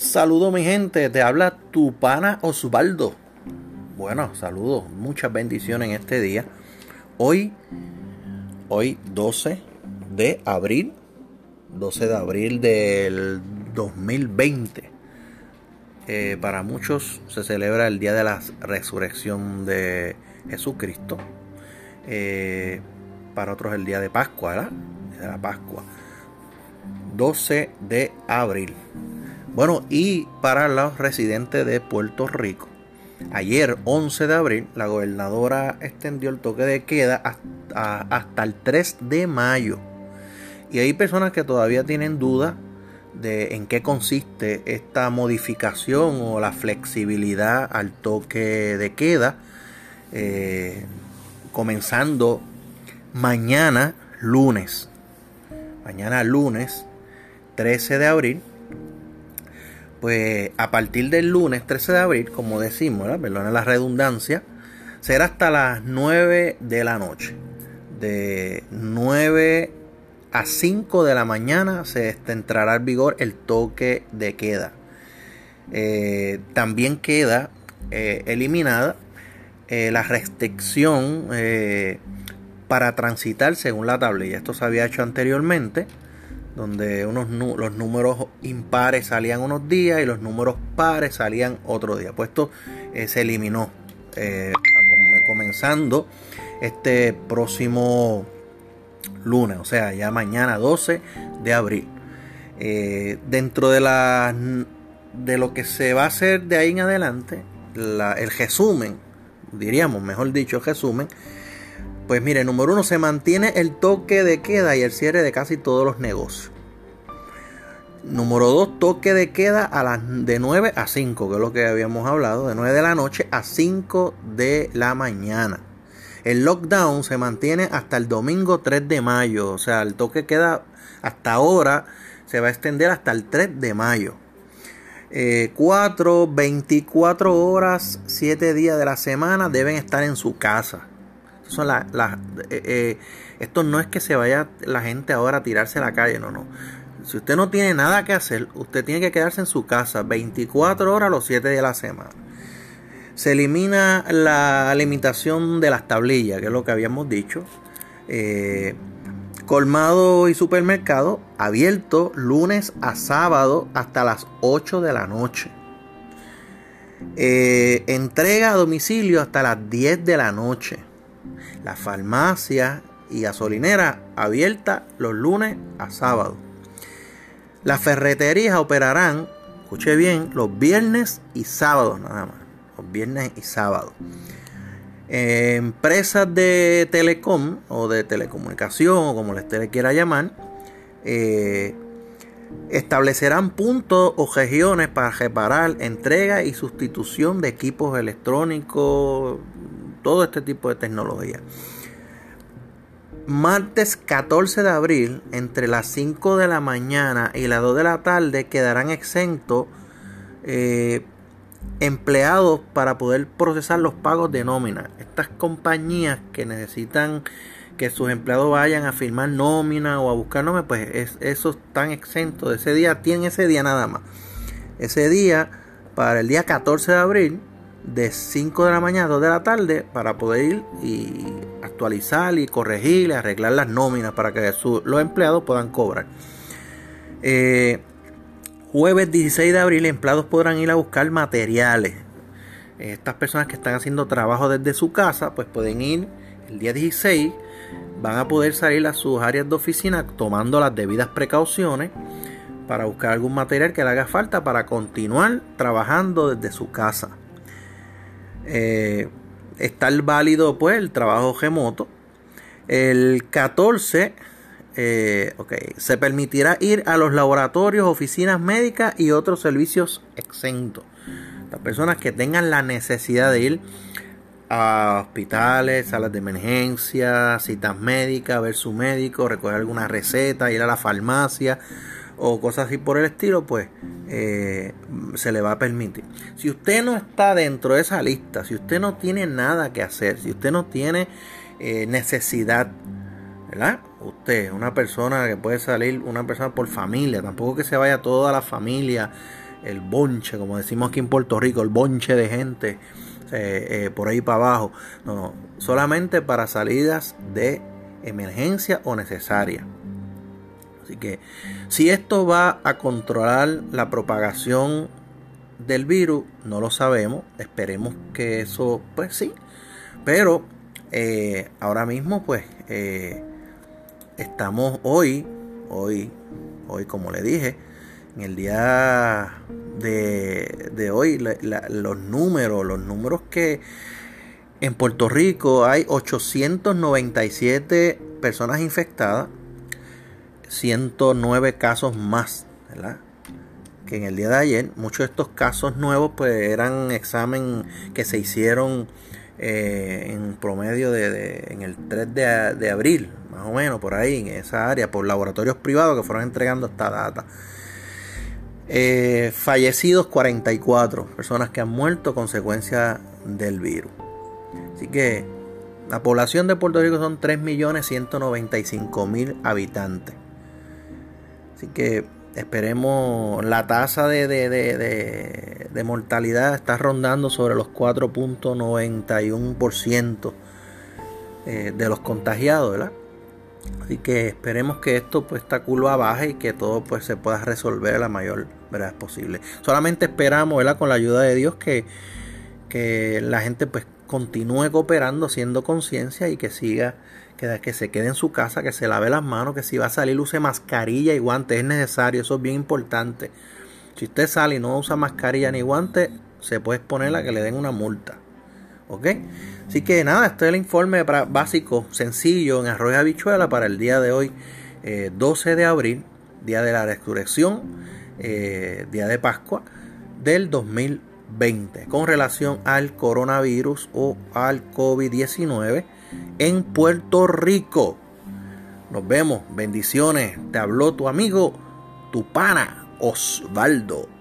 Saludo mi gente, te habla tu pana Osvaldo. Bueno, saludos, muchas bendiciones en este día. Hoy, hoy 12 de abril, 12 de abril del 2020. Eh, para muchos se celebra el día de la resurrección de Jesucristo. Eh, para otros el día de Pascua, ¿verdad? De la Pascua. 12 de abril. Bueno, y para los residentes de Puerto Rico, ayer 11 de abril, la gobernadora extendió el toque de queda hasta, el 3 de mayo. Y hay personas que todavía tienen duda de en qué consiste esta modificación o la flexibilidad al toque de queda, eh, comenzando mañana lunes. Mañana lunes 13 de abril pues a partir del lunes 13 de abril, como decimos, ¿verdad? la redundancia, será hasta las 9 de la noche. De 9 a 5 de la mañana se entrará en vigor el toque de queda. Eh, también queda eh, eliminada eh, la restricción para transitar según la tablilla. Esto se había hecho anteriormente donde unos, los números impares salían unos días y los números pares salían otro día. Pues esto eh, se eliminó eh, comenzando este próximo lunes, o sea, ya mañana 12 de abril. Eh, dentro de la de lo que se va a hacer de ahí en adelante, el resumen, diríamos, mejor dicho, el resumen, pues mire, número uno, se mantiene el toque de queda y el cierre de casi todos los negocios. Número dos, toque de queda a las de 9 a 5, que es lo que habíamos hablado, de 9 de la noche a 5 de la mañana. El lockdown se mantiene hasta el domingo 3 de mayo, o sea, el toque queda hasta ahora, se va a extender hasta el 3 de mayo. 4, eh, 24 horas, 7 días de la semana deben estar en su casa son las, eh, eh, esto no es que se vaya la gente ahora a tirarse a la calle, no, no. Si usted no tiene nada que hacer, usted tiene que quedarse en su casa 24 horas los 7 días de la semana. Se elimina la limitación de las tablillas, que es lo que habíamos dicho. Eh, colmado y supermercado abierto lunes a sábado hasta las 8 de la noche. entrega a domicilio hasta las 10 de la noche. La farmacia y gasolinera abierta los lunes a sábado. Las ferreterías operarán, escuche bien, los viernes y sábados nada más. Los viernes y sábados. empresas de telecom o de telecomunicación o como les quiera llamar, eh, establecerán puntos o regiones para reparar, entrega y sustitución de equipos electrónicos, todo este tipo de tecnología. Martes 14 de abril, entre las 5 de la mañana y las 2 de la tarde, quedarán exentos eh, empleados para poder procesar los pagos de nómina. Estas compañías que necesitan que sus empleados vayan a firmar nómina o a buscar nómina, pues es, esos están exentos de ese día, tienen ese día nada más. Ese día, para el día 14 de abril, de 5 de la mañana a 2 de la tarde para poder ir y actualizar y corregir y arreglar las nóminas para que los empleados puedan cobrar. Eh, jueves 16 de abril, empleados podrán ir a buscar materiales. Estas personas que están haciendo trabajo desde su casa, pues pueden ir el día 16, van a poder salir a sus áreas de oficina tomando las debidas precauciones para buscar algún material que le haga falta para continuar trabajando desde su casa eh, estar válido pues el trabajo remoto. El 14 eh, se permitirá ir a los laboratorios, oficinas médicas y otros servicios exentos. Las personas que tengan la necesidad de ir a hospitales, salas de emergencia, citas médicas, ver su médico, recoger alguna receta, ir a la farmacia o cosas así por el estilo, pues eh, se le va a permitir. Si usted no está dentro de esa lista, si usted no tiene nada que hacer, si usted no tiene eh, necesidad, ¿verdad? Usted, una persona que puede salir, una persona por familia, tampoco que se vaya toda la familia el bonche, como decimos aquí en Puerto Rico, el bonche de gente eh, por ahí para abajo. No, no, solamente para salidas de emergencia o necesaria. Así que si esto va a controlar la propagación del virus, no lo sabemos. Esperemos que eso, pues sí. Pero eh, ahora mismo, pues, estamos hoy, hoy, hoy, como le dije, en el día de, hoy, los números, los números que en Puerto Rico hay 897 personas infectadas, 109 casos más, ¿verdad? Que en el día de ayer, muchos de estos casos nuevos pues eran examen que se hicieron eh, en promedio de, en el 3 de, abril, más o menos por ahí, en esa área, por laboratorios privados que fueron entregando esta data. Eh, fallecidos 44 personas que han muerto a consecuencia del virus. Así que la población de Puerto Rico son 3.195.000 habitantes. Así que esperemos la tasa de, de, mortalidad está rondando sobre los 4.91% eh, de los contagiados, ¿verdad? Así que esperemos que esto pues esta curva baje y que todo pues se pueda resolver a la mayor brevedad posible. Solamente esperamos, ¿verdad? con la ayuda de Dios que, que la gente pues continúe cooperando, haciendo conciencia y que siga, que, se quede en su casa, que se lave las manos, que si va a salir use mascarilla y guantes, es necesario, eso es bien importante. Si usted sale y no usa mascarilla ni guantes, se puede exponer a que le den una multa. ¿Ok? Así que nada, este es el informe básico, sencillo, en arroz y habichuela para el día de hoy, 12 eh, de abril, día de la resurrección, eh, día de Pascua del 2020, con relación al coronavirus o al COVID-19 en Puerto Rico. Nos vemos, bendiciones. Te habló tu amigo, tu pana, Osvaldo